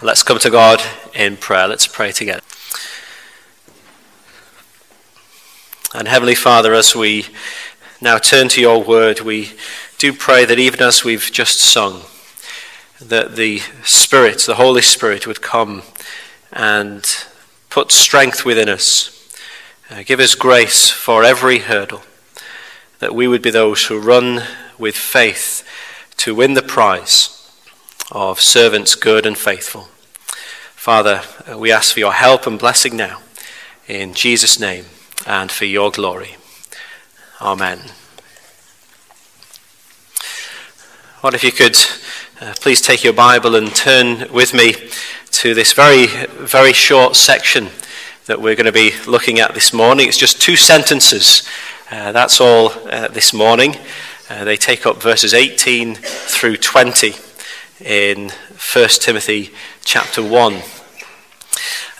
Let's come to God in prayer. Let's pray together. And Heavenly Father, as we now turn to your word, we do pray that even as we've just sung, that the Spirit, the Holy Spirit, would come and put strength within us, uh, give us grace for every hurdle, that we would be those who run with faith to win the prize of servants good and faithful. Father, uh, we ask for your help and blessing now, in Jesus' name, and for your glory. Amen. What if you could uh, please take your Bible and turn with me to this very, very short section that we're going to be looking at this morning. It's just two sentences. Uh, that's all uh, this morning. Uh, they take up verses 18 through 20 in 1 Timothy chapter 1. And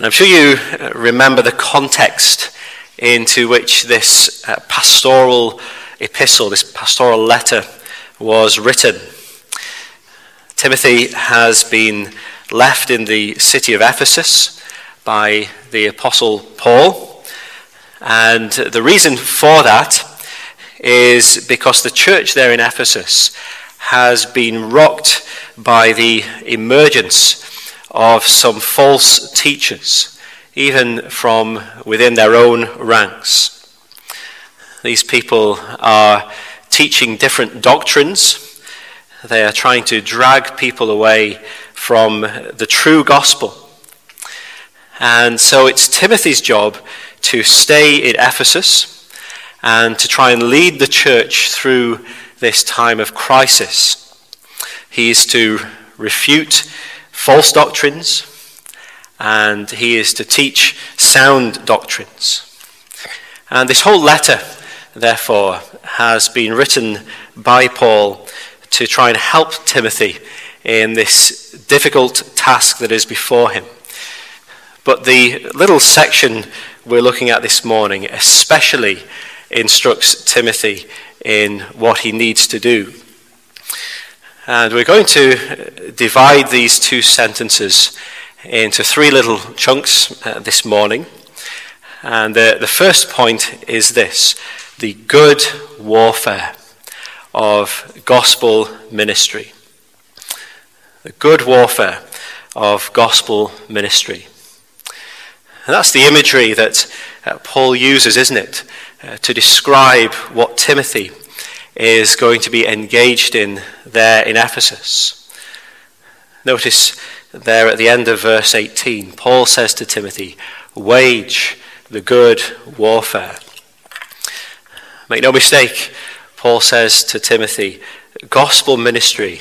I'm sure you uh, remember the context into which this uh, pastoral epistle, this pastoral letter, was written. Timothy has been left in the city of Ephesus by the Apostle Paul. And the reason for that is because the church there in Ephesus has been rocked by the emergence of some false teachers, even from within their own ranks. These people are teaching different doctrines. They are trying to drag people away from the true gospel. And so it's Timothy's job to stay in Ephesus and to try and lead the church through this time of crisis. He is to refute false doctrines and he is to teach sound doctrines. And this whole letter, therefore, has been written by Paul to try and help Timothy in this difficult task that is before him. But the little section we're looking at this morning especially instructs Timothy in what he needs to do. And we're going to divide these two sentences into three little chunks uh, this morning. And uh, the first point is this the good warfare of gospel ministry. The good warfare of gospel ministry. And that's the imagery that uh, Paul uses, isn't it, uh, to describe what Timothy is going to be engaged in there in Ephesus. Notice there at the end of verse 18, Paul says to Timothy, Wage the good warfare. Make no mistake, Paul says to Timothy, gospel ministry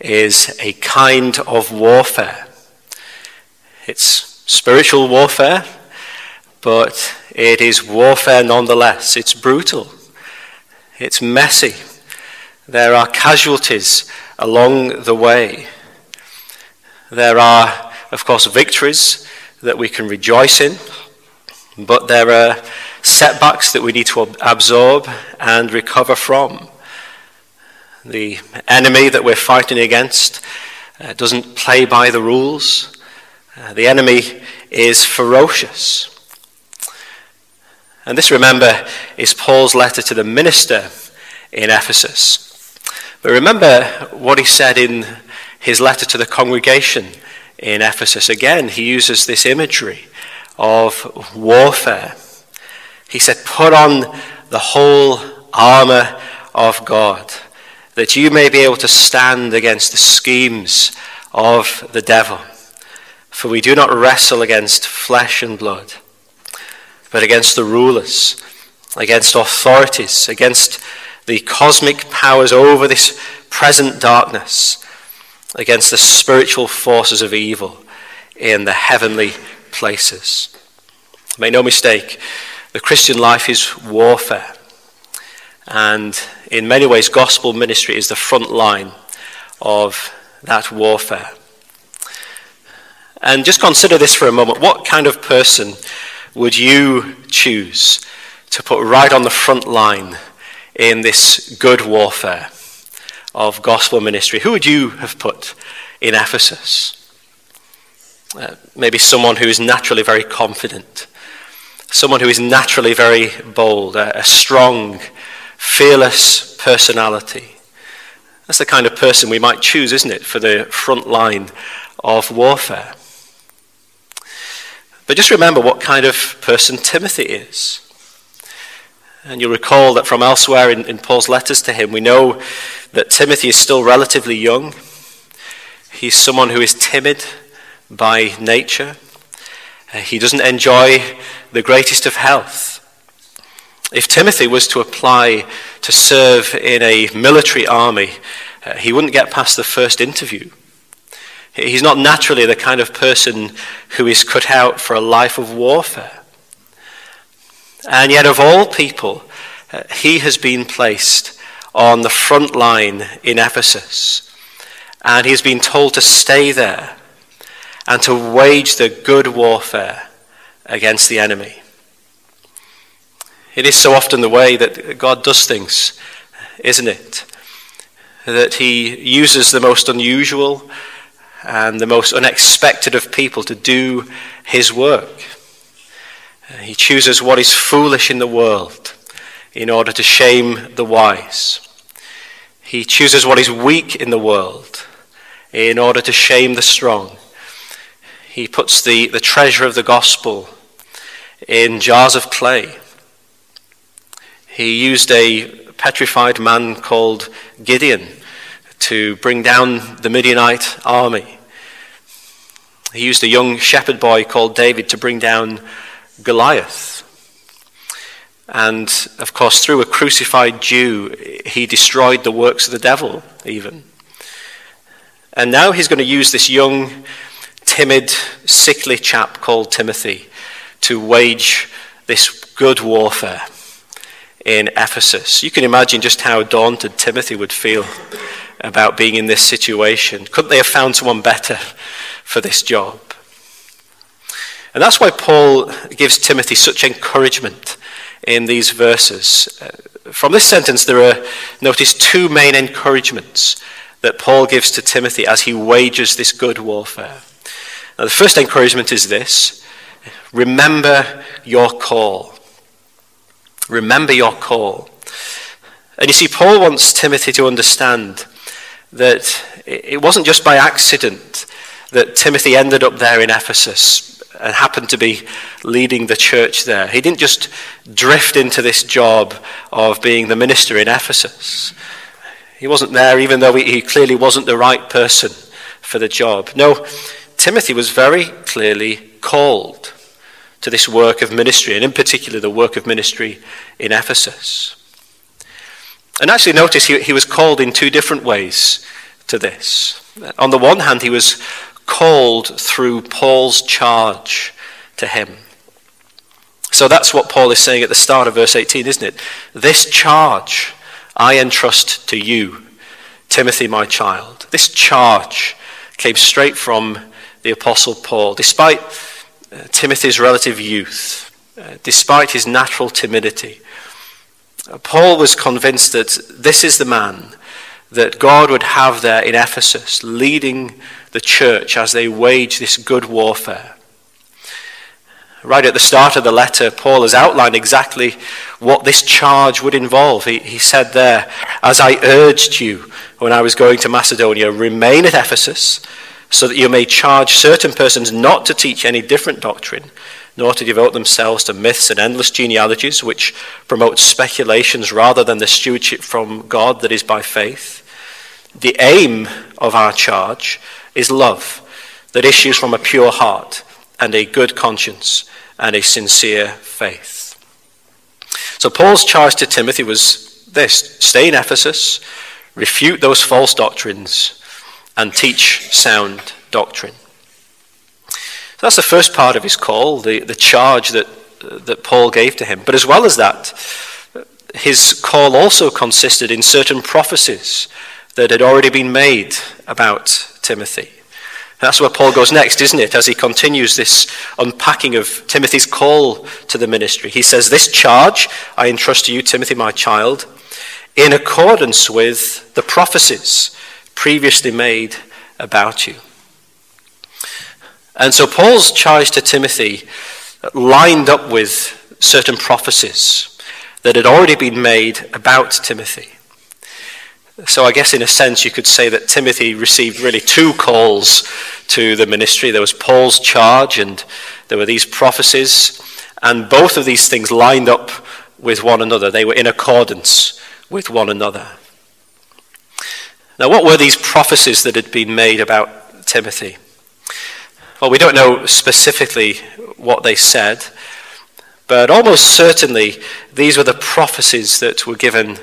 is a kind of warfare. It's spiritual warfare, but it is warfare nonetheless. It's brutal. It's messy. There are casualties along the way. There are, of course, victories that we can rejoice in, but there are setbacks that we need to absorb and recover from. The enemy that we're fighting against uh, doesn't play by the rules. Uh, the enemy is ferocious. And this, remember, is Paul's letter to the minister in Ephesus. But remember what he said in his letter to the congregation in Ephesus. Again, he uses this imagery of warfare. He said, Put on the whole armor of God, that you may be able to stand against the schemes of the devil. For we do not wrestle against flesh and blood but against the rulers, against authorities, against the cosmic powers over this present darkness, against the spiritual forces of evil in the heavenly places. Make no mistake, the Christian life is warfare. And in many ways, gospel ministry is the front line of that warfare. And just consider this for a moment. What kind of person would you choose to put right on the front line in this good warfare of gospel ministry? Who would you have put in Ephesus? Uh, maybe someone who is naturally very confident, someone who is naturally very bold, a, a strong, fearless personality. That's the kind of person we might choose, isn't it, for the front line of warfare. But just remember what kind of person Timothy is. And you'll recall that from elsewhere in, in, Paul's letters to him, we know that Timothy is still relatively young. He's someone who is timid by nature. Uh, he doesn't enjoy the greatest of health. If Timothy was to apply to serve in a military army, uh, he wouldn't get past the first interview. He's not naturally the kind of person who is cut out for a life of warfare. And yet, of all people, uh, he has been placed on the front line in Ephesus. And he's been told to stay there and to wage the good warfare against the enemy. It is so often the way that God does things, isn't it? That he uses the most unusual and the most unexpected of people to do his work. He chooses what is foolish in the world in order to shame the wise. He chooses what is weak in the world in order to shame the strong. He puts the, the treasure of the gospel in jars of clay. He used a petrified man called Gideon to bring down the Midianite army. He used a young shepherd boy called David to bring down Goliath. And of course, through a crucified Jew, he destroyed the works of the devil, even. And now he's going to use this young, timid, sickly chap called Timothy to wage this good warfare in Ephesus. You can imagine just how daunted Timothy would feel about being in this situation. Couldn't they have found someone better for this job? And that's why Paul gives Timothy such encouragement in these verses. Uh, from this sentence, there are, notice, two main encouragements that Paul gives to Timothy as he wages this good warfare. Now, the first encouragement is this remember your call. Remember your call. And you see, Paul wants Timothy to understand that it wasn't just by accident that Timothy ended up there in Ephesus and happened to be leading the church there. He didn't just drift into this job of being the minister in Ephesus. He wasn't there even though he clearly wasn't the right person for the job. No, Timothy was very clearly called to this work of ministry, and in particular the work of ministry in Ephesus. And actually, notice he, he was called in two different ways to this. On the one hand, he was called through Paul's charge to him. So that's what Paul is saying at the start of verse 18, isn't it? This charge I entrust to you, Timothy, my child. This charge came straight from the Apostle Paul. Despite uh, Timothy's relative youth, uh, despite his natural timidity, Paul was convinced that this is the man that God would have there in Ephesus, leading the church as they wage this good warfare. Right at the start of the letter, Paul has outlined exactly what this charge would involve. He, he said there, As I urged you when I was going to Macedonia, remain at Ephesus so that you may charge certain persons not to teach any different doctrine, nor to devote themselves to myths and endless genealogies, which promote speculations rather than the stewardship from God that is by faith. The aim of our charge is love that issues from a pure heart and a good conscience and a sincere faith. So, Paul's charge to Timothy was this stay in Ephesus, refute those false doctrines and teach sound doctrine. So that's the first part of his call, the, the charge that, that Paul gave to him. But as well as that, his call also consisted in certain prophecies that had already been made about Timothy. That's where Paul goes next, isn't it? As he continues this unpacking of Timothy's call to the ministry. He says, This charge I entrust to you, Timothy, my child, in accordance with the prophecies previously made about you. And so Paul's charge to Timothy lined up with certain prophecies that had already been made about Timothy. So I guess in a sense you could say that Timothy received really two calls to the ministry. There was Paul's charge and there were these prophecies, and both of these things lined up with one another. They were in accordance with one another. Now, what were these prophecies that had been made about Timothy? Well, we don't know specifically what they said, but almost certainly these were the prophecies that were given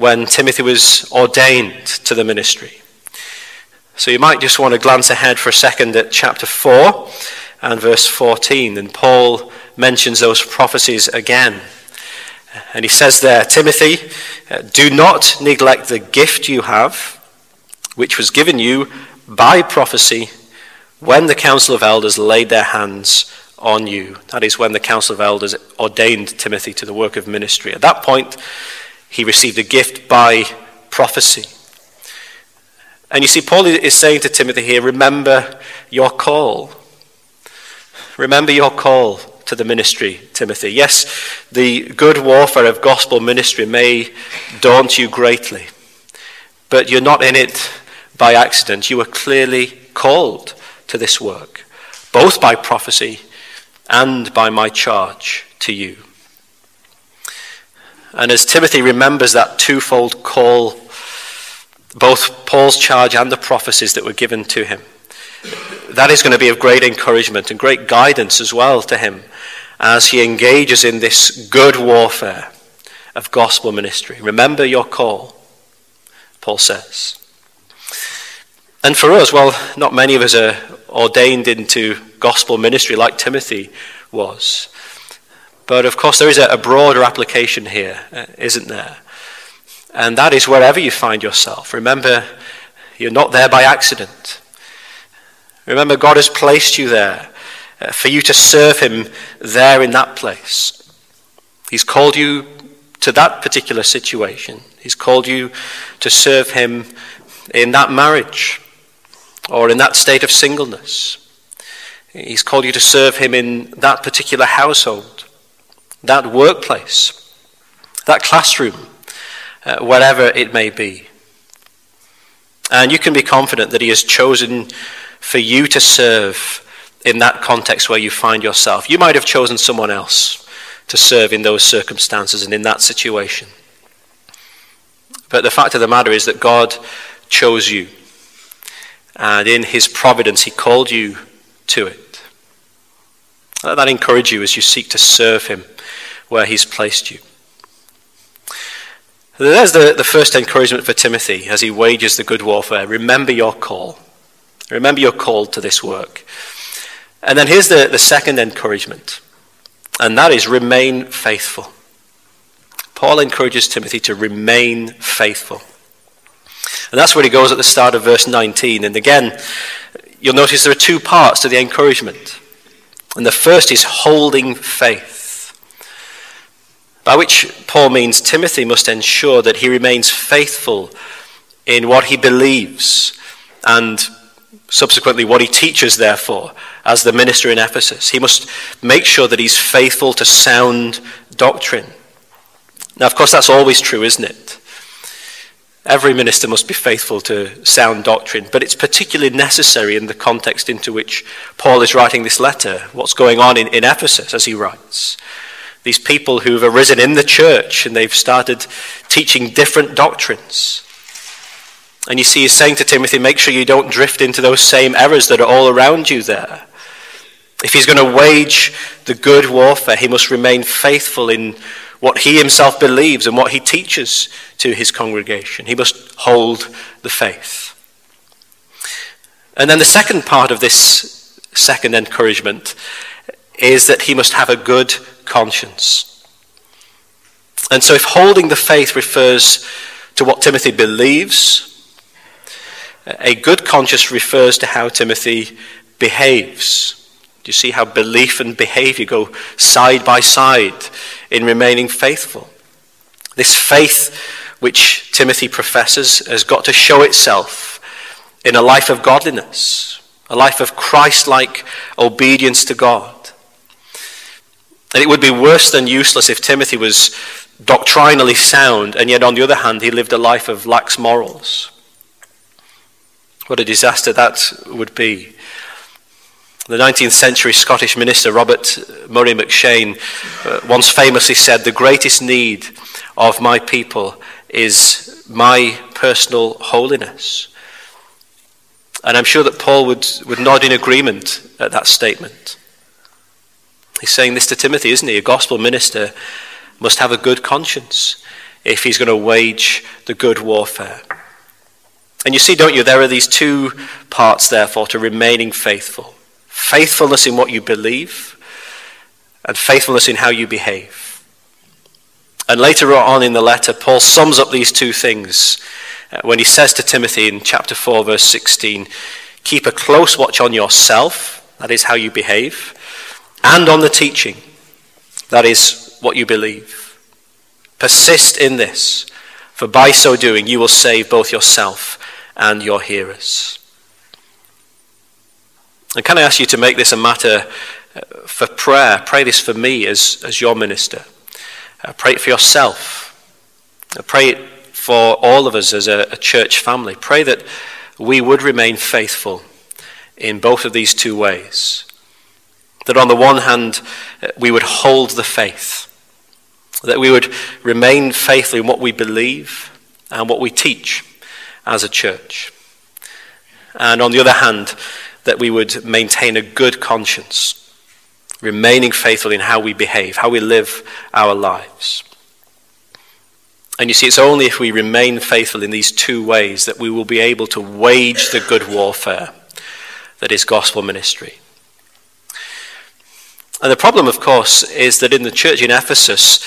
when Timothy was ordained to the ministry. So you might just want to glance ahead for a second at chapter 4 and verse 14, and Paul mentions those prophecies again. And he says there, Timothy, uh, do not neglect the gift you have which was given you by prophecy when the council of elders laid their hands on you. That is when the council of elders ordained Timothy to the work of ministry. At that point, he received a gift by prophecy. And you see, Paul is saying to Timothy here, remember your call. Remember your call to the ministry, Timothy. Yes, the good warfare of gospel ministry may daunt you greatly, but you're not in it by accident. You were clearly called to this work, both by prophecy and by my charge to you. And as Timothy remembers that twofold call, both Paul's charge and the prophecies that were given to him, that is going to be of great encouragement and great guidance as well to him as he engages in this good warfare of gospel ministry. Remember your call, Paul says. And for us, well, not many of us are ordained into gospel ministry like Timothy was. But of course, there is a, broader application here, uh, isn't there? And that is wherever you find yourself. Remember, you're not there by accident. Remember, God has placed you there uh, for you to serve Him there in that place. He's called you to that particular situation. He's called you to serve Him in that marriage or in that state of singleness. He's called you to serve him in that particular household, that workplace, that classroom, uh, wherever it may be. And you can be confident that he has chosen for you to serve in that context where you find yourself. You might have chosen someone else to serve in those circumstances and in that situation. But the fact of the matter is that God chose you. And in his providence, he called you to it. Let that encourage you as you seek to serve him where he's placed you. There's the, the first encouragement for Timothy as he wages the good warfare. Remember your call. Remember your call to this work. And then here's the, the second encouragement, and that is remain faithful. Paul encourages Timothy to remain faithful. And that's where he goes at the start of verse 19. And again, you'll notice there are two parts to the encouragement. And the first is holding faith, by which Paul means Timothy must ensure that he remains faithful in what he believes and subsequently what he teaches, therefore, as the minister in Ephesus. He must make sure that he's faithful to sound doctrine. Now, of course, that's always true, isn't it? Every minister must be faithful to sound doctrine, but it's particularly necessary in the context into which Paul is writing this letter, what's going on in, in Ephesus as he writes. These people who've arisen in the church and they've started teaching different doctrines. And you see, he's saying to Timothy, make sure you don't drift into those same errors that are all around you there. If he's going to wage the good warfare, he must remain faithful in what he himself believes and what he teaches to his congregation. He must hold the faith. And then the second part of this second encouragement is that he must have a good conscience. And so, if holding the faith refers to what Timothy believes, a good conscience refers to how Timothy behaves. Do you see how belief and behavior go side by side in remaining faithful? This faith which Timothy professes has got to show itself in a life of godliness, a life of Christ like obedience to God. And it would be worse than useless if Timothy was doctrinally sound, and yet on the other hand, he lived a life of lax morals. What a disaster that would be. The 19th century Scottish minister Robert Murray M'Cheyne uh, once famously said, The greatest need of my people is my personal holiness. And I'm sure that Paul would, would nod in agreement at that statement. He's saying this to Timothy, isn't he? A gospel minister must have a good conscience if he's going to wage the good warfare. And you see, don't you, there are these two parts, therefore, to remaining faithful faithfulness in what you believe, and faithfulness in how you behave. And later on in the letter, Paul sums up these two things uh, when he says to Timothy in chapter 4, verse 16, Keep a close watch on yourself, that is how you behave, and on the teaching, that is what you believe. Persist in this, for by so doing you will save both yourself and your hearers. And can I ask you to make this a matter uh, for prayer? Pray this for me as, as your minister. Uh, pray it for yourself. Uh, pray it for all of us as a, a church family. Pray that we would remain faithful in both of these two ways. That on the one hand, uh, we would hold the faith, that we would remain faithful in what we believe and what we teach as a church. And on the other hand, that we would maintain a good conscience, remaining faithful in how we behave, how we live our lives. And you see, it's only if we remain faithful in these two ways that we will be able to wage the good warfare that is gospel ministry. And the problem, of course, is that in the church in Ephesus,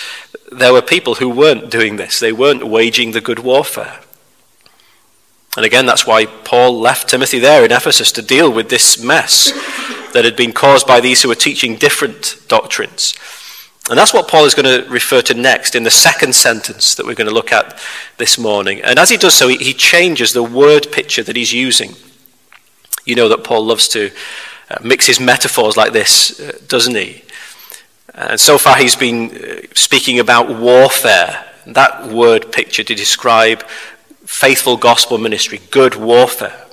there were people who weren't doing this. They weren't waging the good warfare. And again, that's why Paul left Timothy there in Ephesus to deal with this mess that had been caused by these who were teaching different doctrines. And that's what Paul is going to refer to next in the second sentence that we're going to look at this morning. And as he does so, he, changes the word picture that he's using. You know that Paul loves to uh, mix his metaphors like this, uh, doesn't he? And so far, he's been uh, speaking about warfare, that word picture to describe faithful gospel ministry, good warfare.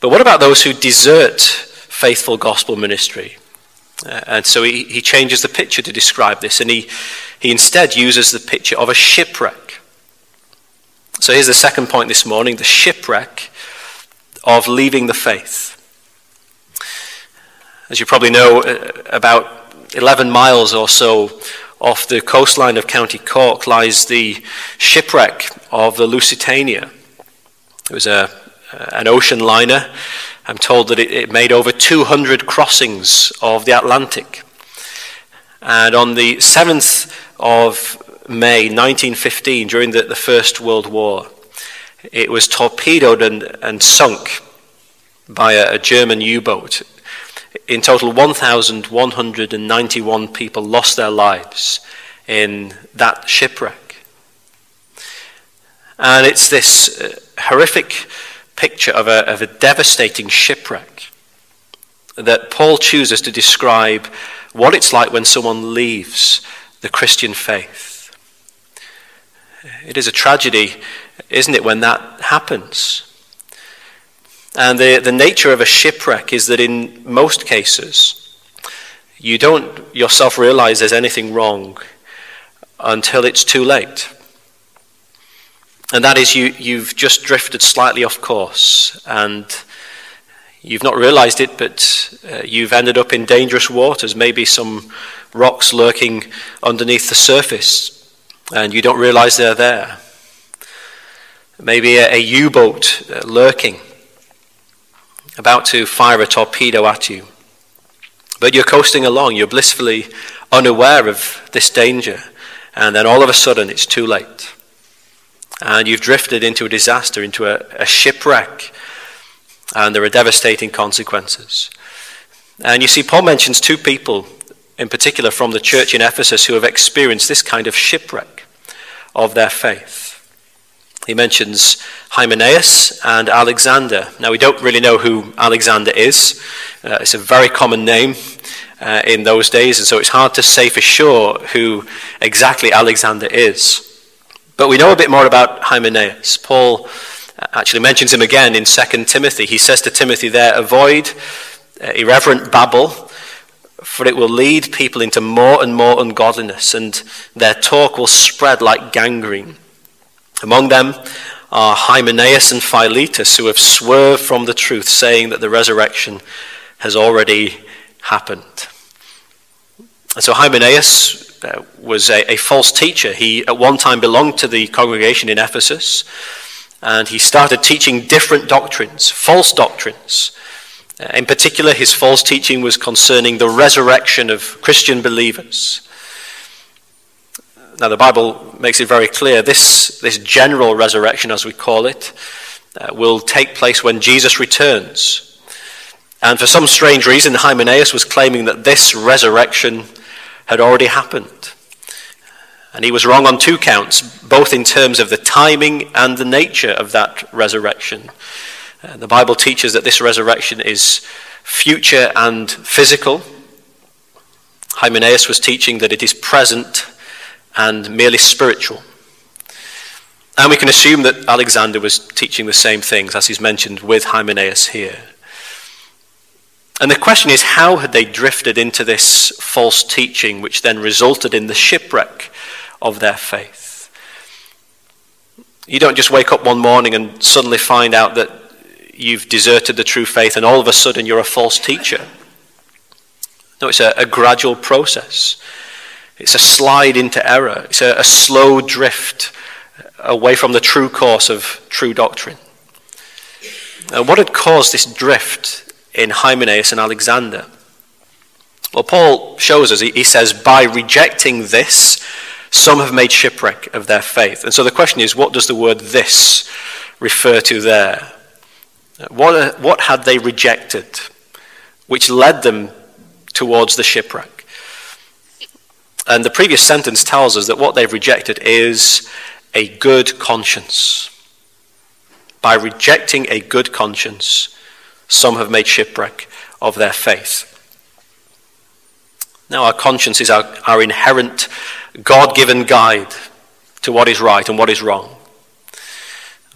But what about those who desert faithful gospel ministry? Uh, and so he, he changes the picture to describe this, and he, he instead uses the picture of a shipwreck. So here's the second point this morning the shipwreck of leaving the faith. As you probably know, uh, about 11 miles or so off the coastline of County Cork lies the shipwreck of the Lusitania. It was a, an ocean liner. I'm told that it, it made over 200 crossings of the Atlantic. And on the 7th of May 1915, during the, the First World War, it was torpedoed and, and sunk by a, a German U boat in total, 1,191 people lost their lives in that shipwreck. And it's this uh, horrific picture of a, of a devastating shipwreck that Paul chooses to describe what it's like when someone leaves the Christian faith. It is a tragedy, isn't it, when that happens? And the, the nature of a shipwreck is that in most cases, you don't yourself realize there's anything wrong until it's too late. And that is, you, you've just drifted slightly off course and you've not realized it, but uh, you've ended up in dangerous waters, maybe some rocks lurking underneath the surface, and you don't realize they're there. Maybe a, a U boat uh, lurking about to fire a torpedo at you. But you're coasting along, you're blissfully unaware of this danger, and then all of a sudden it's too late. And you've drifted into a disaster, into a, a shipwreck, and there are devastating consequences. And you see, Paul mentions two people in particular from the church in Ephesus who have experienced this kind of shipwreck of their faith. He mentions Hymenaeus and Alexander. Now, we don't really know who Alexander is. Uh, it's a very common name uh, in those days, and so it's hard to say for sure who exactly Alexander is. But we know a bit more about Hymenaeus. Paul actually mentions him again in 2 Timothy. He says to Timothy there, Avoid uh, irreverent babble, for it will lead people into more and more ungodliness, and their talk will spread like gangrene. Among them are Hymenaeus and Philetus, who have swerved from the truth, saying that the resurrection has already happened. And so Hymenaeus uh, was a, a false teacher. He at one time belonged to the congregation in Ephesus, and he started teaching different doctrines, false doctrines. Uh, in particular, his false teaching was concerning the resurrection of Christian believers. Now, the Bible makes it very clear this, this general resurrection, as we call it, uh, will take place when Jesus returns. And for some strange reason, Hymenaeus was claiming that this resurrection had already happened. And he was wrong on two counts, both in terms of the timing and the nature of that resurrection. Uh, the Bible teaches that this resurrection is future and physical. Hymenaeus was teaching that it is present and merely spiritual. And we can assume that Alexander was teaching the same things, as he's mentioned with Hymenaeus here. And the question is, how had they drifted into this false teaching, which then resulted in the shipwreck of their faith? You don't just wake up one morning and suddenly find out that you've deserted the true faith and all of a sudden you're a false teacher. No, it's a, a gradual process. It's a slide into error. It's a, a slow drift away from the true course of true doctrine. And what had caused this drift in Hymenaeus and Alexander? Well, Paul shows us, he says, by rejecting this, some have made shipwreck of their faith. And so the question is, what does the word this refer to there? What, what had they rejected which led them towards the shipwreck? And the previous sentence tells us that what they've rejected is a good conscience. By rejecting a good conscience, some have made shipwreck of their faith. Now, our conscience is our, our inherent God given guide to what is right and what is wrong.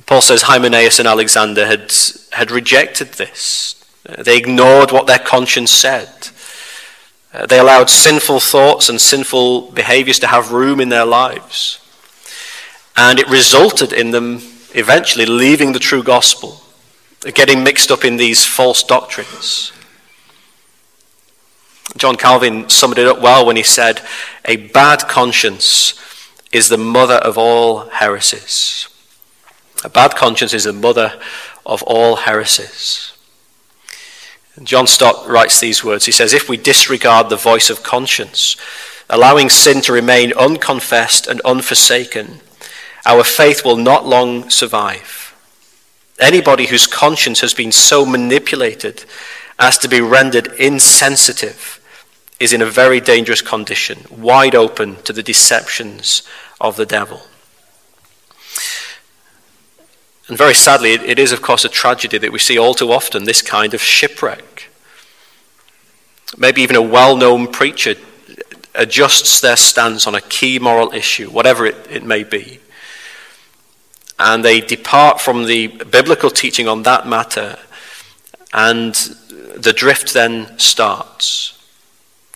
Paul says Hymenaeus and Alexander had, had rejected this. They ignored what their conscience said. Uh, they allowed sinful thoughts and sinful behaviors to have room in their lives. And it resulted in them eventually leaving the true gospel, getting mixed up in these false doctrines. John Calvin summed it up well when he said, A bad conscience is the mother of all heresies. A bad conscience is the mother of all heresies. John Stott writes these words. He says, If we disregard the voice of conscience, allowing sin to remain unconfessed and unforsaken, our faith will not long survive. Anybody whose conscience has been so manipulated as to be rendered insensitive is in a very dangerous condition, wide open to the deceptions of the devil. And very sadly, it is, of course, a tragedy that we see all too often this kind of shipwreck. Maybe even a well known preacher adjusts their stance on a key moral issue, whatever it, it may be. And they depart from the biblical teaching on that matter, and the drift then starts.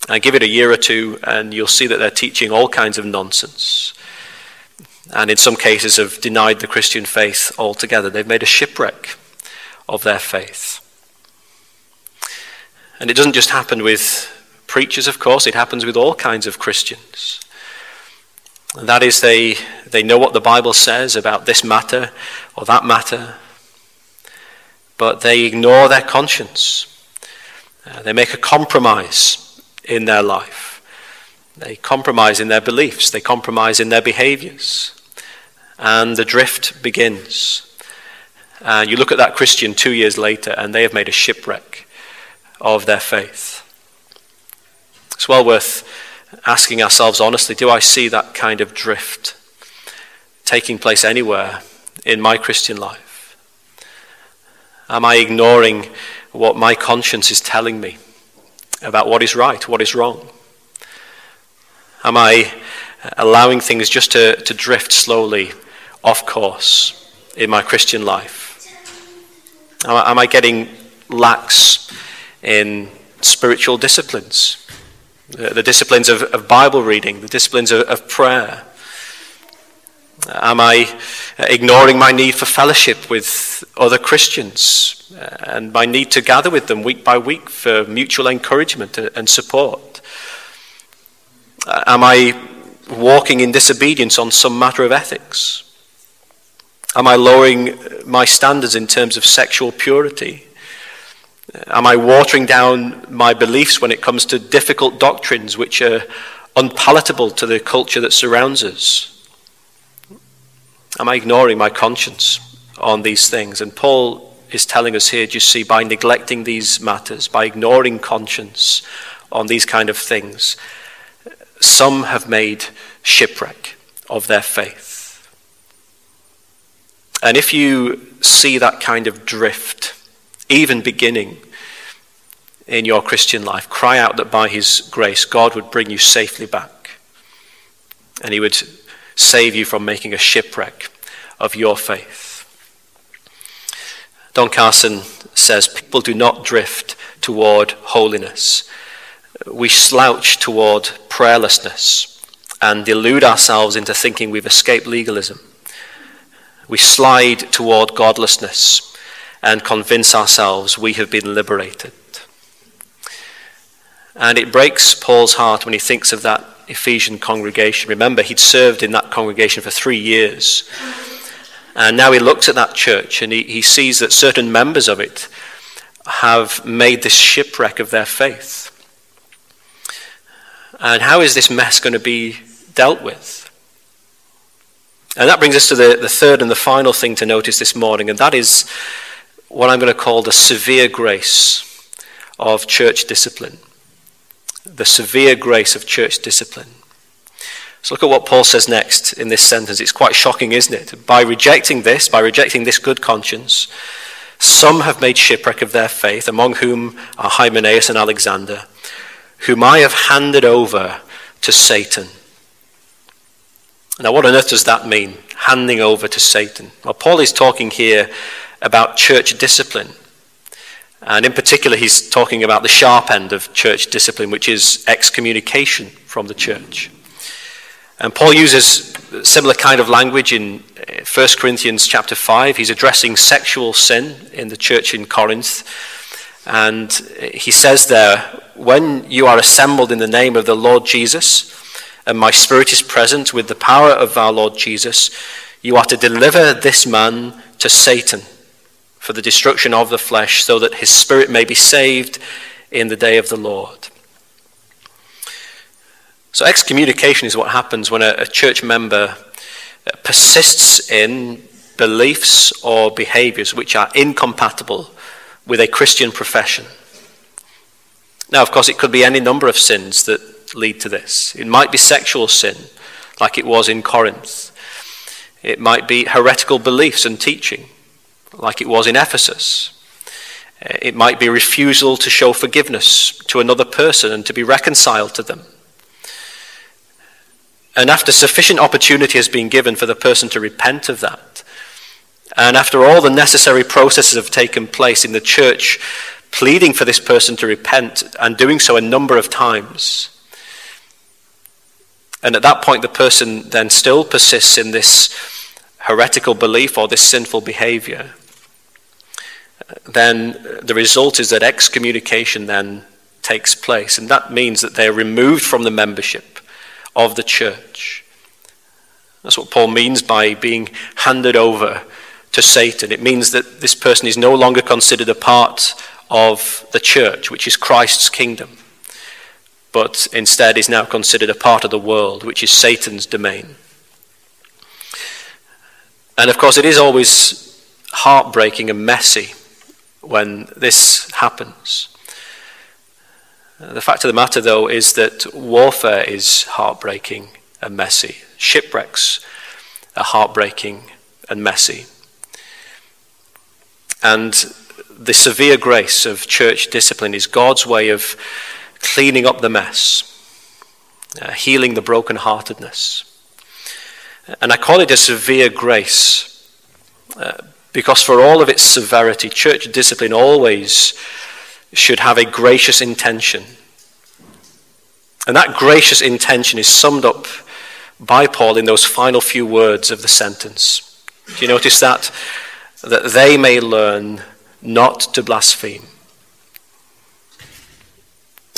I give it a year or two, and you'll see that they're teaching all kinds of nonsense and in some cases have denied the Christian faith altogether. They've made a shipwreck of their faith. And it doesn't just happen with preachers, of course, it happens with all kinds of Christians. And that is, they, they know what the Bible says about this matter or that matter, but they ignore their conscience. Uh, they make a compromise in their life. They compromise in their beliefs, they compromise in their behaviors and the drift begins. And you look at that Christian two years later, and they have made a shipwreck of their faith. It's well worth asking ourselves honestly do I see that kind of drift taking place anywhere in my Christian life? Am I ignoring what my conscience is telling me about what is right, what is wrong? Am I allowing things just to, to drift slowly off course in my Christian life? Am I, getting lax in spiritual disciplines? The, the disciplines of, of, Bible reading, the disciplines of, of prayer? Am I ignoring my need for fellowship with other Christians uh, and my need to gather with them week by week for mutual encouragement and support? Uh, am I walking in disobedience on some matter of ethics? Am I lowering my standards in terms of sexual purity? Am I watering down my beliefs when it comes to difficult doctrines which are unpalatable to the culture that surrounds us? Am I ignoring my conscience on these things? And Paul is telling us here, do you see, by neglecting these matters, by ignoring conscience on these kind of things, some have made shipwreck of their faith. And if you see that kind of drift, even beginning in your Christian life, cry out that by His grace, God would bring you safely back. And He would save you from making a shipwreck of your faith. Don Carson says people do not drift toward holiness. We slouch toward prayerlessness and delude ourselves into thinking we've escaped legalism. We slide toward godlessness and convince ourselves we have been liberated. And it breaks Paul's heart when he thinks of that Ephesian congregation. Remember, he'd served in that congregation for three years. And now he looks at that church and he, he sees that certain members of it have made this shipwreck of their faith. And how is this mess going to be dealt with? And that brings us to the, the third and the final thing to notice this morning, and that is what I'm going to call the severe grace of church discipline. The severe grace of church discipline. So look at what Paul says next in this sentence. It's quite shocking, isn't it? By rejecting this, by rejecting this good conscience, some have made shipwreck of their faith, among whom are Hymenaeus and Alexander, whom I have handed over to Satan now, what on earth does that mean? Handing over to Satan. Well, Paul is talking here about church discipline. And in particular, he's talking about the sharp end of church discipline, which is excommunication from the church. And Paul uses similar kind of language in eh, 1 Corinthians chapter 5. He's addressing sexual sin in the church in Corinth. And he says there, when you are assembled in the name of the Lord Jesus, and my spirit is present with the power of our Lord Jesus, you are to deliver this man to Satan for the destruction of the flesh, so that his spirit may be saved in the day of the Lord. So, excommunication is what happens when a, a church member persists in beliefs or behaviors which are incompatible with a Christian profession. Now, of course, it could be any number of sins that lead to this. It might be sexual sin, like it was in Corinth. It might be heretical beliefs and teaching, like it was in Ephesus. It might be refusal to show forgiveness to another person and to be reconciled to them. And after sufficient opportunity has been given for the person to repent of that, and after all the necessary processes have taken place in the church, pleading for this person to repent and doing so a number of times, and at that point, the person then still persists in this heretical belief or this sinful behavior. Then the result is that excommunication then takes place. And that means that they are removed from the membership of the church. That's what Paul means by being handed over to Satan. It means that this person is no longer considered a part of the church, which is Christ's kingdom but instead is now considered a part of the world, which is Satan's domain. And of course, it is always heartbreaking and messy when this happens. The fact of the matter, though, is that warfare is heartbreaking and messy. Shipwrecks are heartbreaking and messy. And the severe grace of church discipline is God's way of cleaning up the mess, uh, healing the brokenheartedness. And I call it a severe grace uh, because, for all of its severity, church discipline always should have a gracious intention. And that gracious intention is summed up by Paul in those final few words of the sentence. Do you notice that? That they may learn not to blaspheme.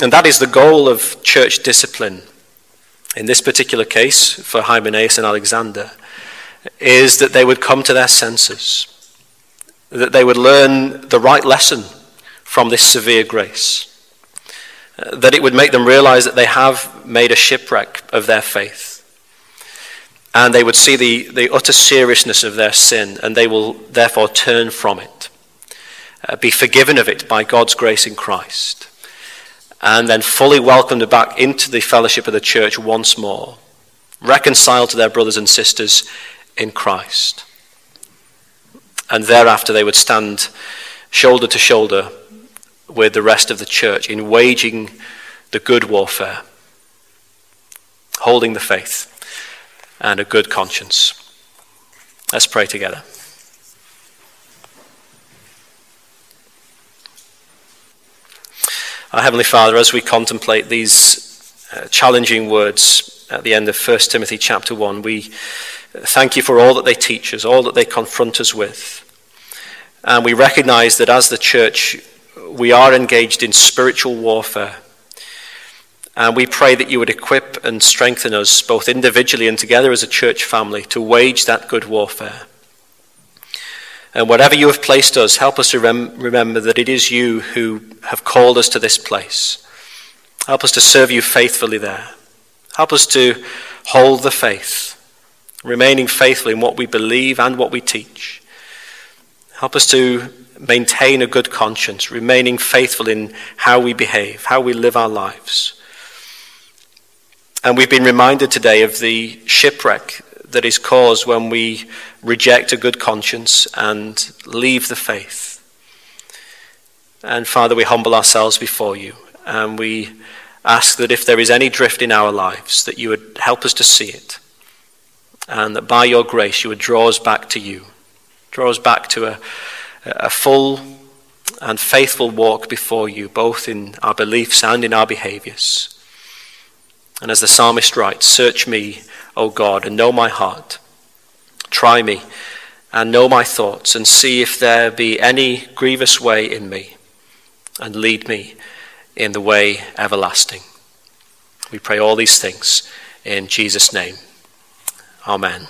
And that is the goal of church discipline. In this particular case, for Hymenaeus and Alexander, is that they would come to their senses, that they would learn the right lesson from this severe grace, that it would make them realize that they have made a shipwreck of their faith and they would see the, the utter seriousness of their sin, and they will therefore turn from it, uh, be forgiven of it by God's grace in Christ, and then fully welcomed back into the fellowship of the church once more, reconciled to their brothers and sisters in Christ. And thereafter they would stand shoulder to shoulder with the rest of the church in waging the good warfare, holding the faith and a good conscience. Let's pray together. Our Heavenly Father, as we contemplate these uh, challenging words at the end of 1 Timothy chapter 1, we thank you for all that they teach us, all that they confront us with. And we recognize that as the church, we are engaged in spiritual warfare. And we pray that you would equip and strengthen us, both individually and together as a church family, to wage that good warfare. And whatever you have placed us, help us to rem- remember that it is you who have called us to this place. Help us to serve you faithfully there. Help us to hold the faith, remaining faithful in what we believe and what we teach. Help us to maintain a good conscience, remaining faithful in how we behave, how we live our lives. And we've been reminded today of the shipwreck that is caused when we reject a good conscience and leave the faith. And Father, we humble ourselves before you and we ask that if there is any drift in our lives, that you would help us to see it. And that by your grace you would draw us back to you, draw us back to a, a full and faithful walk before you, both in our beliefs and in our behaviors. And as the psalmist writes, Search me, O God, and know my heart. Try me and know my thoughts, and see if there be any grievous way in me, and lead me in the way everlasting. We pray all these things in Jesus' name. Amen.